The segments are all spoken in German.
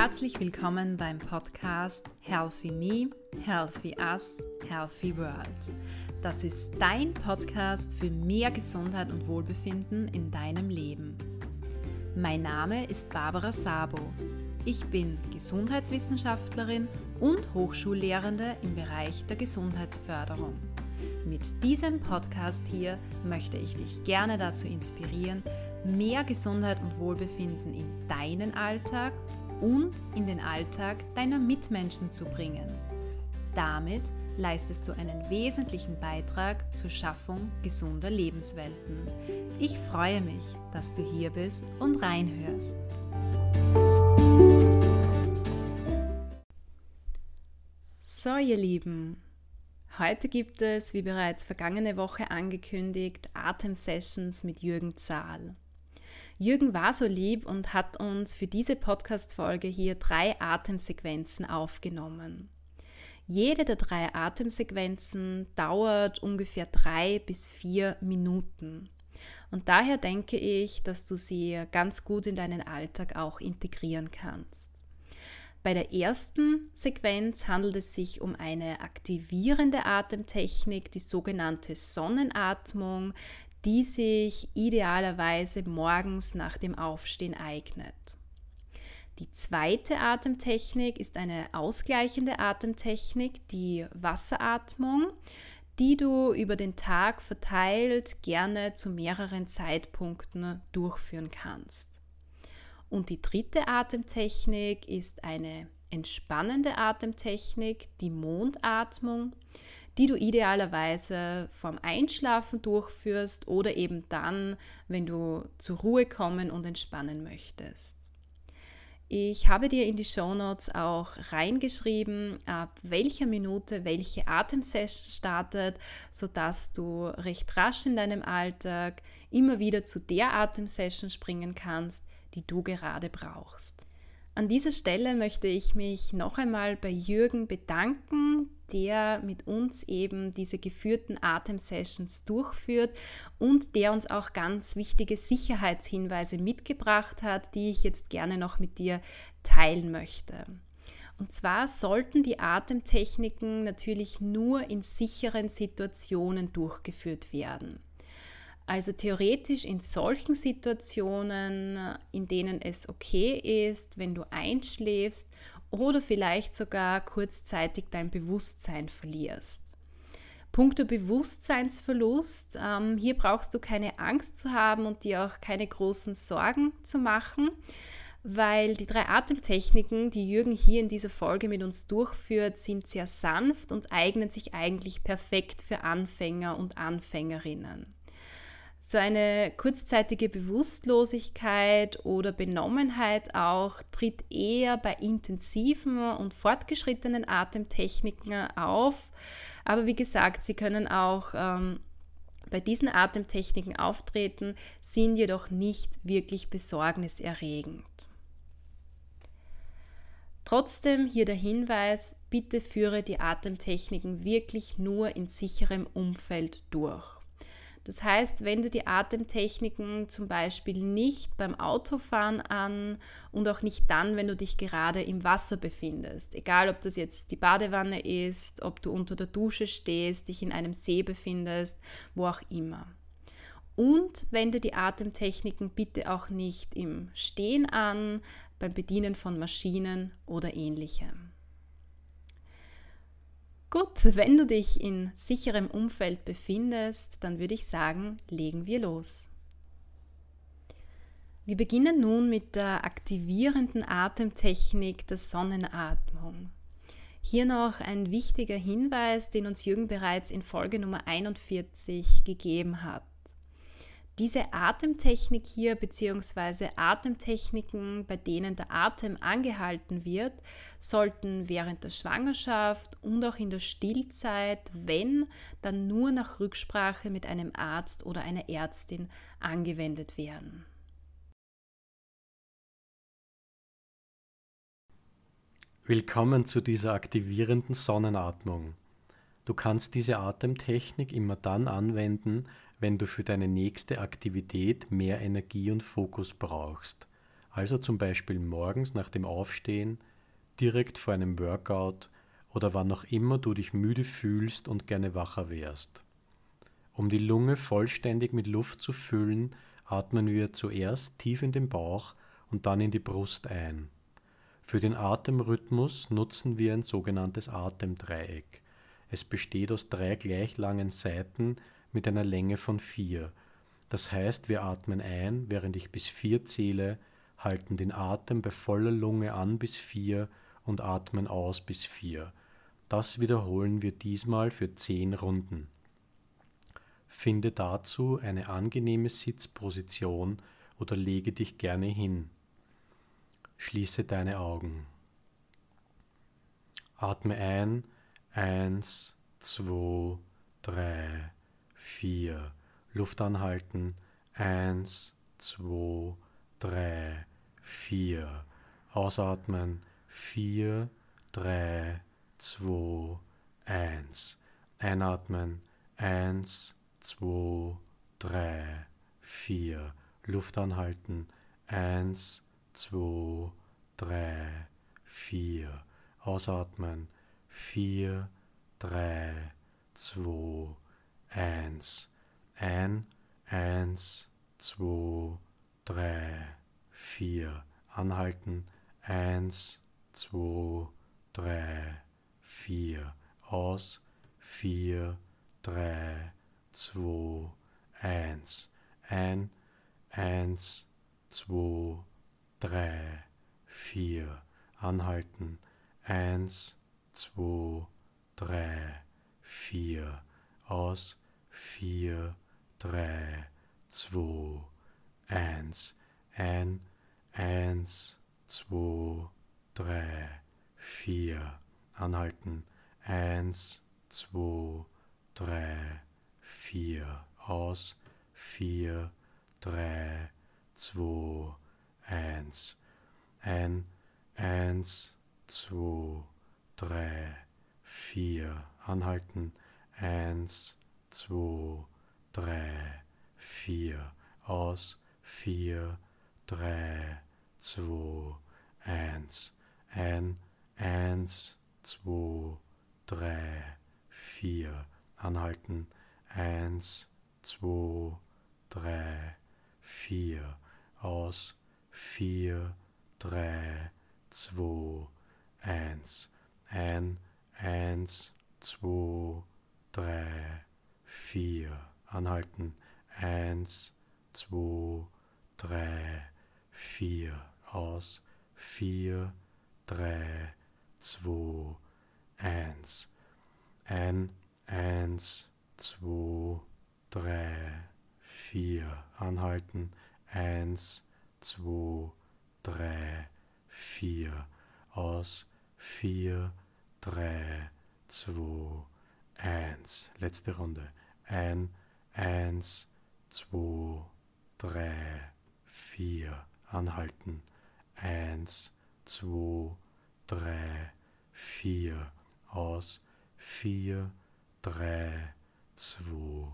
Herzlich willkommen beim Podcast Healthy Me, Healthy Us, Healthy World. Das ist dein Podcast für mehr Gesundheit und Wohlbefinden in deinem Leben. Mein Name ist Barbara Sabo. Ich bin Gesundheitswissenschaftlerin und Hochschullehrende im Bereich der Gesundheitsförderung. Mit diesem Podcast hier möchte ich dich gerne dazu inspirieren, mehr Gesundheit und Wohlbefinden in deinen Alltag und in den Alltag deiner Mitmenschen zu bringen. Damit leistest du einen wesentlichen Beitrag zur Schaffung gesunder Lebenswelten. Ich freue mich, dass du hier bist und reinhörst. So, ihr Lieben, heute gibt es, wie bereits vergangene Woche angekündigt, Atemsessions mit Jürgen Zahl. Jürgen war so lieb und hat uns für diese Podcast-Folge hier drei Atemsequenzen aufgenommen. Jede der drei Atemsequenzen dauert ungefähr drei bis vier Minuten. Und daher denke ich, dass du sie ganz gut in deinen Alltag auch integrieren kannst. Bei der ersten Sequenz handelt es sich um eine aktivierende Atemtechnik, die sogenannte Sonnenatmung, die sich idealerweise morgens nach dem Aufstehen eignet. Die zweite Atemtechnik ist eine ausgleichende Atemtechnik, die Wasseratmung, die du über den Tag verteilt gerne zu mehreren Zeitpunkten durchführen kannst. Und die dritte Atemtechnik ist eine entspannende Atemtechnik, die Mondatmung, die du idealerweise vorm Einschlafen durchführst oder eben dann, wenn du zur Ruhe kommen und entspannen möchtest. Ich habe dir in die Shownotes auch reingeschrieben, ab welcher Minute welche Atemsession startet, sodass du recht rasch in deinem Alltag immer wieder zu der Atemsession springen kannst, die du gerade brauchst. An dieser Stelle möchte ich mich noch einmal bei Jürgen bedanken, der mit uns eben diese geführten Atemsessions durchführt und der uns auch ganz wichtige Sicherheitshinweise mitgebracht hat, die ich jetzt gerne noch mit dir teilen möchte. Und zwar sollten die Atemtechniken natürlich nur in sicheren Situationen durchgeführt werden. Also theoretisch in solchen Situationen, in denen es okay ist, wenn du einschläfst oder vielleicht sogar kurzzeitig dein Bewusstsein verlierst. Punkto Bewusstseinsverlust, ähm, hier brauchst du keine Angst zu haben und dir auch keine großen Sorgen zu machen, weil die drei Atemtechniken, die Jürgen hier in dieser Folge mit uns durchführt, sind sehr sanft und eignen sich eigentlich perfekt für Anfänger und Anfängerinnen. So eine kurzzeitige Bewusstlosigkeit oder Benommenheit auch tritt eher bei intensiven und fortgeschrittenen Atemtechniken auf. Aber wie gesagt, sie können auch ähm, bei diesen Atemtechniken auftreten, sind jedoch nicht wirklich besorgniserregend. Trotzdem hier der Hinweis, bitte führe die Atemtechniken wirklich nur in sicherem Umfeld durch. Das heißt, wende die Atemtechniken zum Beispiel nicht beim Autofahren an und auch nicht dann, wenn du dich gerade im Wasser befindest. Egal, ob das jetzt die Badewanne ist, ob du unter der Dusche stehst, dich in einem See befindest, wo auch immer. Und wende die Atemtechniken bitte auch nicht im Stehen an, beim Bedienen von Maschinen oder ähnlichem. Gut, wenn du dich in sicherem Umfeld befindest, dann würde ich sagen, legen wir los. Wir beginnen nun mit der aktivierenden Atemtechnik der Sonnenatmung. Hier noch ein wichtiger Hinweis, den uns Jürgen bereits in Folge Nummer 41 gegeben hat. Diese Atemtechnik hier bzw. Atemtechniken, bei denen der Atem angehalten wird, sollten während der Schwangerschaft und auch in der Stillzeit, wenn, dann nur nach Rücksprache mit einem Arzt oder einer Ärztin angewendet werden. Willkommen zu dieser aktivierenden Sonnenatmung. Du kannst diese Atemtechnik immer dann anwenden, wenn du für deine nächste Aktivität mehr Energie und Fokus brauchst. Also zum Beispiel morgens nach dem Aufstehen, direkt vor einem Workout oder wann auch immer du dich müde fühlst und gerne wacher wärst. Um die Lunge vollständig mit Luft zu füllen, atmen wir zuerst tief in den Bauch und dann in die Brust ein. Für den Atemrhythmus nutzen wir ein sogenanntes Atemdreieck. Es besteht aus drei gleich langen Seiten mit einer Länge von vier. Das heißt, wir atmen ein, während ich bis vier zähle, halten den Atem bei voller Lunge an bis vier und atmen aus bis vier. Das wiederholen wir diesmal für zehn Runden. Finde dazu eine angenehme Sitzposition oder lege dich gerne hin. Schließe deine Augen. Atme ein. Eins, zwei, drei, vier. Luft anhalten. Eins, zwei, drei, vier. Ausatmen. Vier, drei, zwei, eins. Einatmen. Eins, zwei, drei, vier. Luft anhalten. Eins, zwei, drei, vier. Ausatmen. Vier, drei, zwei, eins. Ein, eins, zwei, drei, vier. Anhalten. Eins, zwei, drei, vier. Aus. Vier, drei, zwei, eins. Ein, eins, zwei, drei, vier, anhalten, eins, zwei, drei, vier, aus, vier, drei, zwei, eins, ein, eins, zwei, drei, vier, anhalten, eins, zwei, drei, vier, aus, vier, drei, zwei, eins, ein, eins, zwei, drei, vier, anhalten, eins, zwei, drei, vier, aus, vier, drei, zwei, eins, ein, eins, zwei, drei, vier, anhalten, eins, zwei, drei, vier, aus, vier, drei, zwei, eins. Ein, eins, zwei, drei, vier. Anhalten. Eins, zwei, drei, vier. Aus. Vier, drei, zwei, eins. Ein, eins, zwei, drei, vier. Anhalten. Eins, zwei, drei, vier. Aus. Vier, drei, zwei, eins. Letzte Runde. Ein, eins, zwei, drei, vier. Anhalten. Eins, zwei, drei, vier. Aus. Vier, drei, zwei,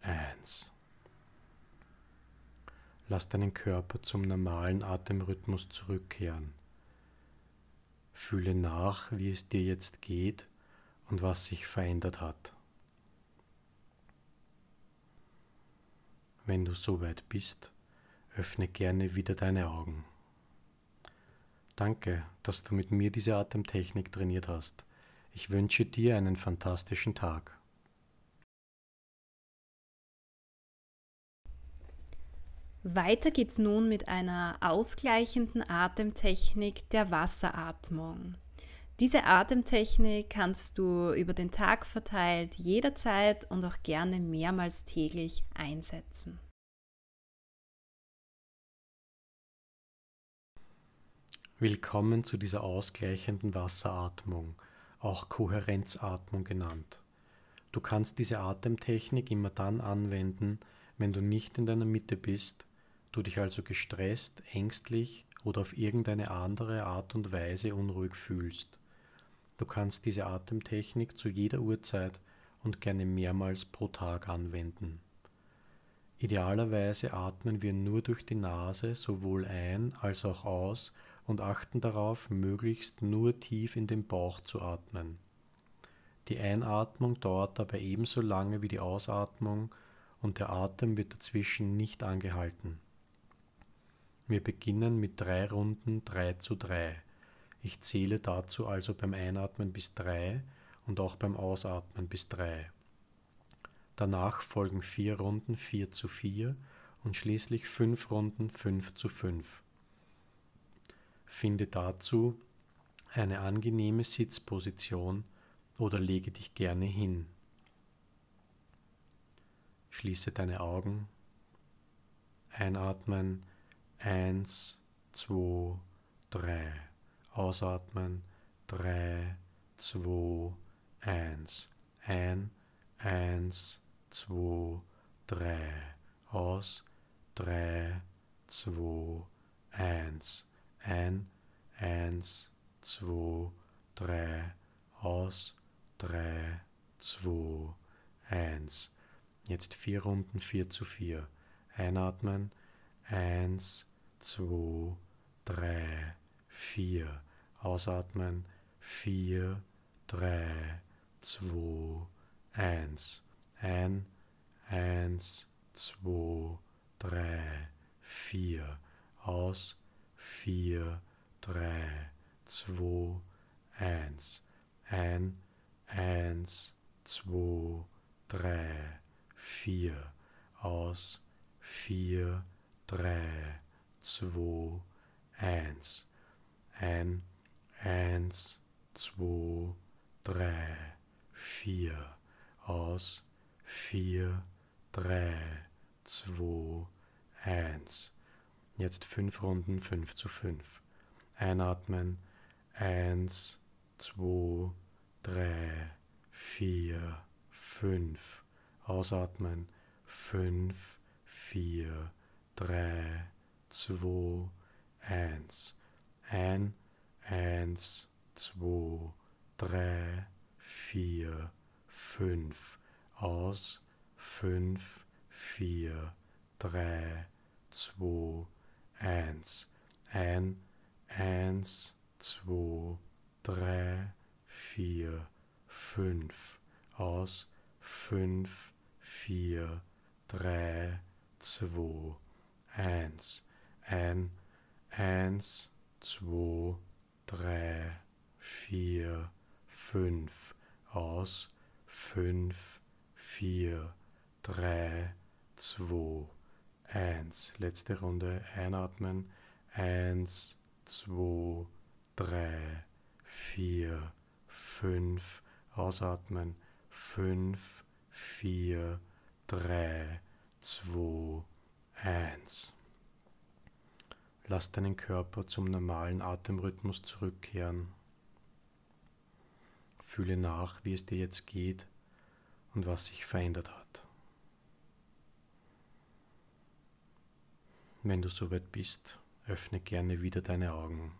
eins. Lass deinen Körper zum normalen Atemrhythmus zurückkehren. Fühle nach, wie es dir jetzt geht und was sich verändert hat. Wenn du soweit bist, öffne gerne wieder deine Augen. Danke, dass du mit mir diese Atemtechnik trainiert hast. Ich wünsche dir einen fantastischen Tag. Weiter geht's nun mit einer ausgleichenden Atemtechnik der Wasseratmung. Diese Atemtechnik kannst du über den Tag verteilt jederzeit und auch gerne mehrmals täglich einsetzen. Willkommen zu dieser ausgleichenden Wasseratmung, auch Kohärenzatmung genannt. Du kannst diese Atemtechnik immer dann anwenden, wenn du nicht in deiner Mitte bist du dich also gestresst, ängstlich oder auf irgendeine andere Art und Weise unruhig fühlst. Du kannst diese Atemtechnik zu jeder Uhrzeit und gerne mehrmals pro Tag anwenden. Idealerweise atmen wir nur durch die Nase sowohl ein als auch aus und achten darauf, möglichst nur tief in den Bauch zu atmen. Die Einatmung dauert dabei ebenso lange wie die Ausatmung und der Atem wird dazwischen nicht angehalten. Wir beginnen mit drei Runden 3 zu 3. Ich zähle dazu also beim Einatmen bis 3 und auch beim Ausatmen bis 3. Danach folgen vier Runden 4 zu 4 und schließlich fünf Runden 5 zu 5. Finde dazu eine angenehme Sitzposition oder lege dich gerne hin. Schließe deine Augen. Einatmen. Eins, zwei, drei. Ausatmen. Drei, zwei, eins. Ein, eins, zwei, drei. Aus. Drei, zwei, eins. Ein, eins, zwei, drei. Aus. Drei, zwei, eins. Jetzt vier Runden 4 zu 4. Einatmen. 1, 2, 3, 4. Ausatmen. 4, 3, 2, 1. Ein, 1, 2, 3, 4. Aus. 4, 3, 2, 1. Ein, 1, 2, 3, vier, aus, vier, drei, zwei, eins, ein, eins, zwei, drei, vier, aus, vier, drei, zwei, eins. Jetzt fünf Runden, fünf zu fünf. Einatmen, eins, zwei, drei, vier, fünf Ausatmen. 5, 4, 3, 2, 1. Ein, 1, 2, 3, 4, 5. Aus, 5, 4, 3, 2, 1. Ein, 1, 2, 3, 4, 5. Aus, 5, vier, drei, zwei, eins. Ein, eins, zwei, drei, vier, fünf. Aus, fünf, vier, drei, zwei, eins. Letzte Runde einatmen. Eins, zwei, drei, vier, fünf. Ausatmen. Fünf, vier, drei, zwei, eins. Lass deinen Körper zum normalen Atemrhythmus zurückkehren. Fühle nach, wie es dir jetzt geht und was sich verändert hat. Wenn du soweit bist, öffne gerne wieder deine Augen.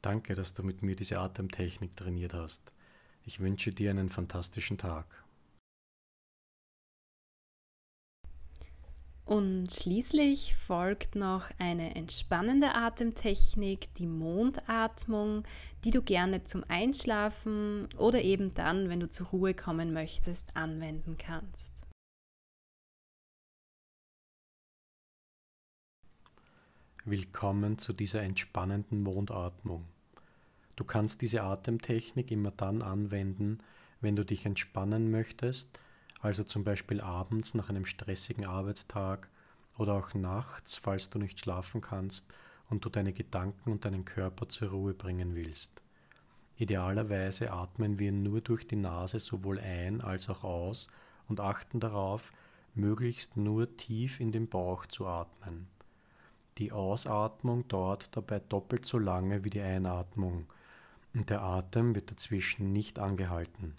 Danke, dass du mit mir diese Atemtechnik trainiert hast. Ich wünsche dir einen fantastischen Tag. Und schließlich folgt noch eine entspannende Atemtechnik, die Mondatmung, die du gerne zum Einschlafen oder eben dann, wenn du zur Ruhe kommen möchtest, anwenden kannst. Willkommen zu dieser entspannenden Mondatmung. Du kannst diese Atemtechnik immer dann anwenden, wenn du dich entspannen möchtest, also zum Beispiel abends nach einem stressigen Arbeitstag oder auch nachts, falls du nicht schlafen kannst und du deine Gedanken und deinen Körper zur Ruhe bringen willst. Idealerweise atmen wir nur durch die Nase sowohl ein als auch aus und achten darauf, möglichst nur tief in den Bauch zu atmen. Die Ausatmung dauert dabei doppelt so lange wie die Einatmung, und der Atem wird dazwischen nicht angehalten.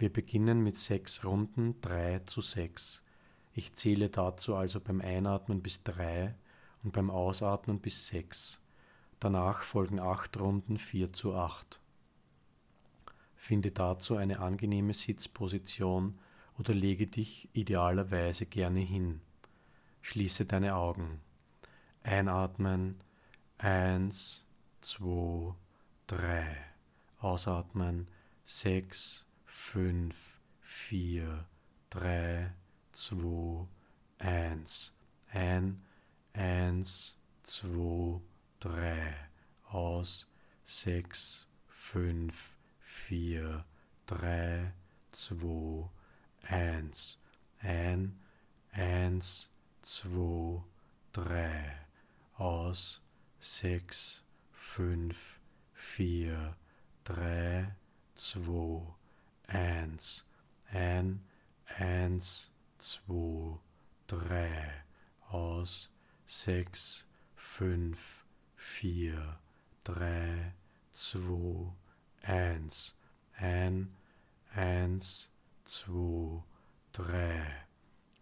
Wir beginnen mit sechs Runden 3 zu 6. Ich zähle dazu also beim Einatmen bis 3 und beim Ausatmen bis 6. Danach folgen acht Runden 4 zu 8. Finde dazu eine angenehme Sitzposition oder lege dich idealerweise gerne hin. Schließe deine Augen. Einatmen. Eins, zwei, drei. Ausatmen. Sechs, fünf, vier, drei, zwei, eins. Ein, eins, zwei, drei. Aus. Sechs, fünf, vier, drei, zwei, eins. Ein, eins, zwei, drei. Aus. Sechs, fünf, vier, drei, zwei, eins. Ein, eins, zwei, drei. Aus. Sechs, fünf, vier, drei, zwei, eins. Ein, eins, zwei, drei.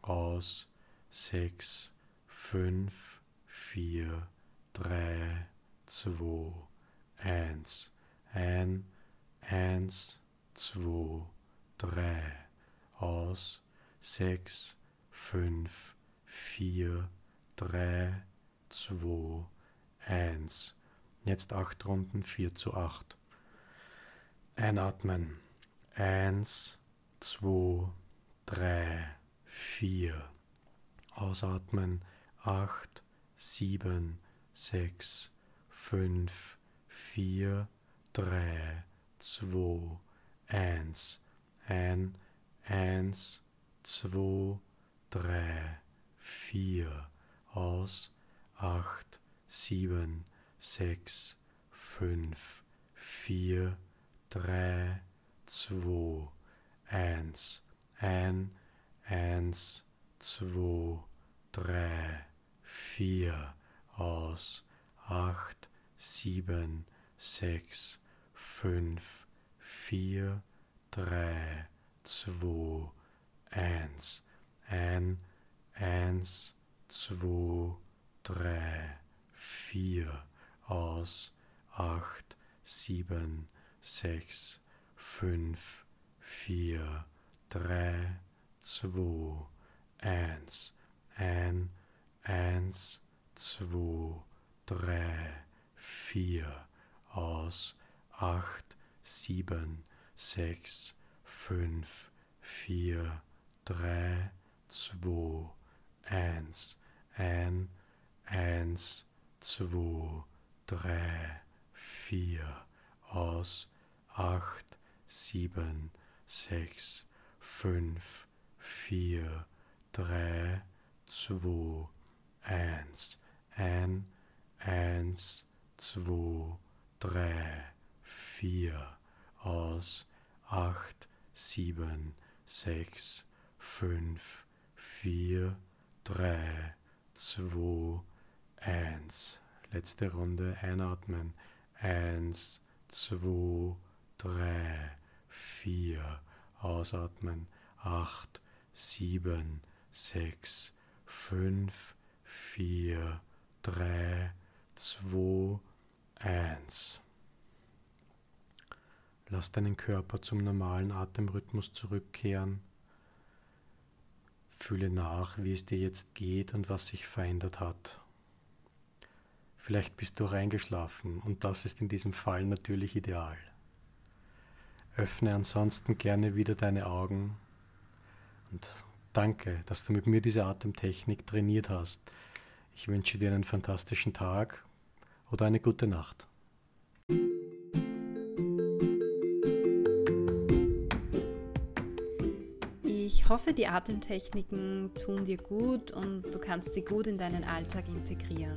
Aus. Sechs, fünf, vier, drei, zwei, eins. Ein, eins, zwei, drei. Aus. Sechs, fünf, vier, drei, zwei, eins. Jetzt acht Runden, vier zu acht. Einatmen. Eins, zwei, drei, vier. Ausatmen. Acht, sieben, sechs, fünf, vier, drei, zwei, eins. Ein, eins, zwei, drei, vier. Aus. Acht, sieben, sechs, fünf, vier, drei, zwei, eins, ein, eins, zwei, drei, vier, aus, acht, sieben, sechs, fünf, vier, drei, zwei, eins, ein, eins, zwei, drei, vier, aus, acht, sieben, sechs, fünf, vier, drei, zwei, eins, ein, eins, zwei, drei, vier, aus, acht, sieben, sechs, fünf, vier, drei, zwei, eins, ein, eins, zwei, drei, vier, aus, acht, sieben, sechs, fünf, vier, drei, zwei, eins, ein, eins, zwei, drei, vier, aus, acht, sieben, sechs, fünf, vier, drei, zwei, eins. Letzte Runde einatmen. Eins, zwei, drei, vier. Ausatmen. Acht, sieben, sechs, fünf, vier, drei, zwei, eins. Lass deinen Körper zum normalen Atemrhythmus zurückkehren. Fühle nach, wie es dir jetzt geht und was sich verändert hat. Vielleicht bist du auch eingeschlafen und das ist in diesem Fall natürlich ideal. Öffne ansonsten gerne wieder deine Augen und danke, dass du mit mir diese Atemtechnik trainiert hast. Ich wünsche dir einen fantastischen Tag oder eine gute Nacht. Ich hoffe, die Atemtechniken tun dir gut und du kannst sie gut in deinen Alltag integrieren.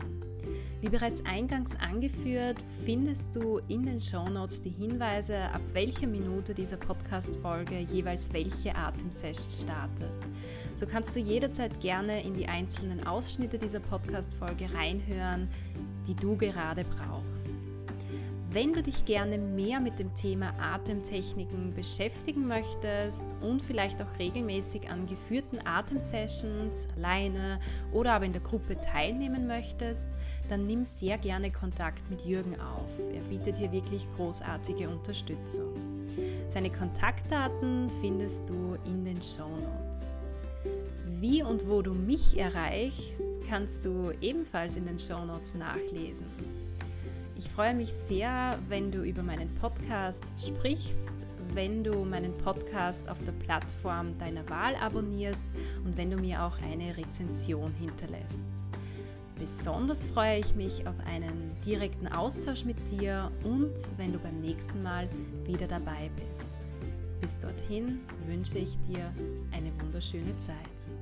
Wie bereits eingangs angeführt, findest du in den Shownotes die Hinweise, ab welcher Minute dieser Podcast-Folge jeweils welche Atemsession startet. So kannst du jederzeit gerne in die einzelnen Ausschnitte dieser Podcast-Folge reinhören, die du gerade brauchst. Wenn du dich gerne mehr mit dem Thema Atemtechniken beschäftigen möchtest und vielleicht auch regelmäßig an geführten Atemsessions alleine oder aber in der Gruppe teilnehmen möchtest, dann nimm sehr gerne Kontakt mit Jürgen auf. Er bietet hier wirklich großartige Unterstützung. Seine Kontaktdaten findest du in den Show Notes. Wie und wo du mich erreichst, kannst du ebenfalls in den Show Notes nachlesen. Ich freue mich sehr, wenn du über meinen Podcast sprichst, wenn du meinen Podcast auf der Plattform deiner Wahl abonnierst und wenn du mir auch eine Rezension hinterlässt. Besonders freue ich mich auf einen direkten Austausch mit dir und wenn du beim nächsten Mal wieder dabei bist. Bis dorthin wünsche ich dir eine wunderschöne Zeit.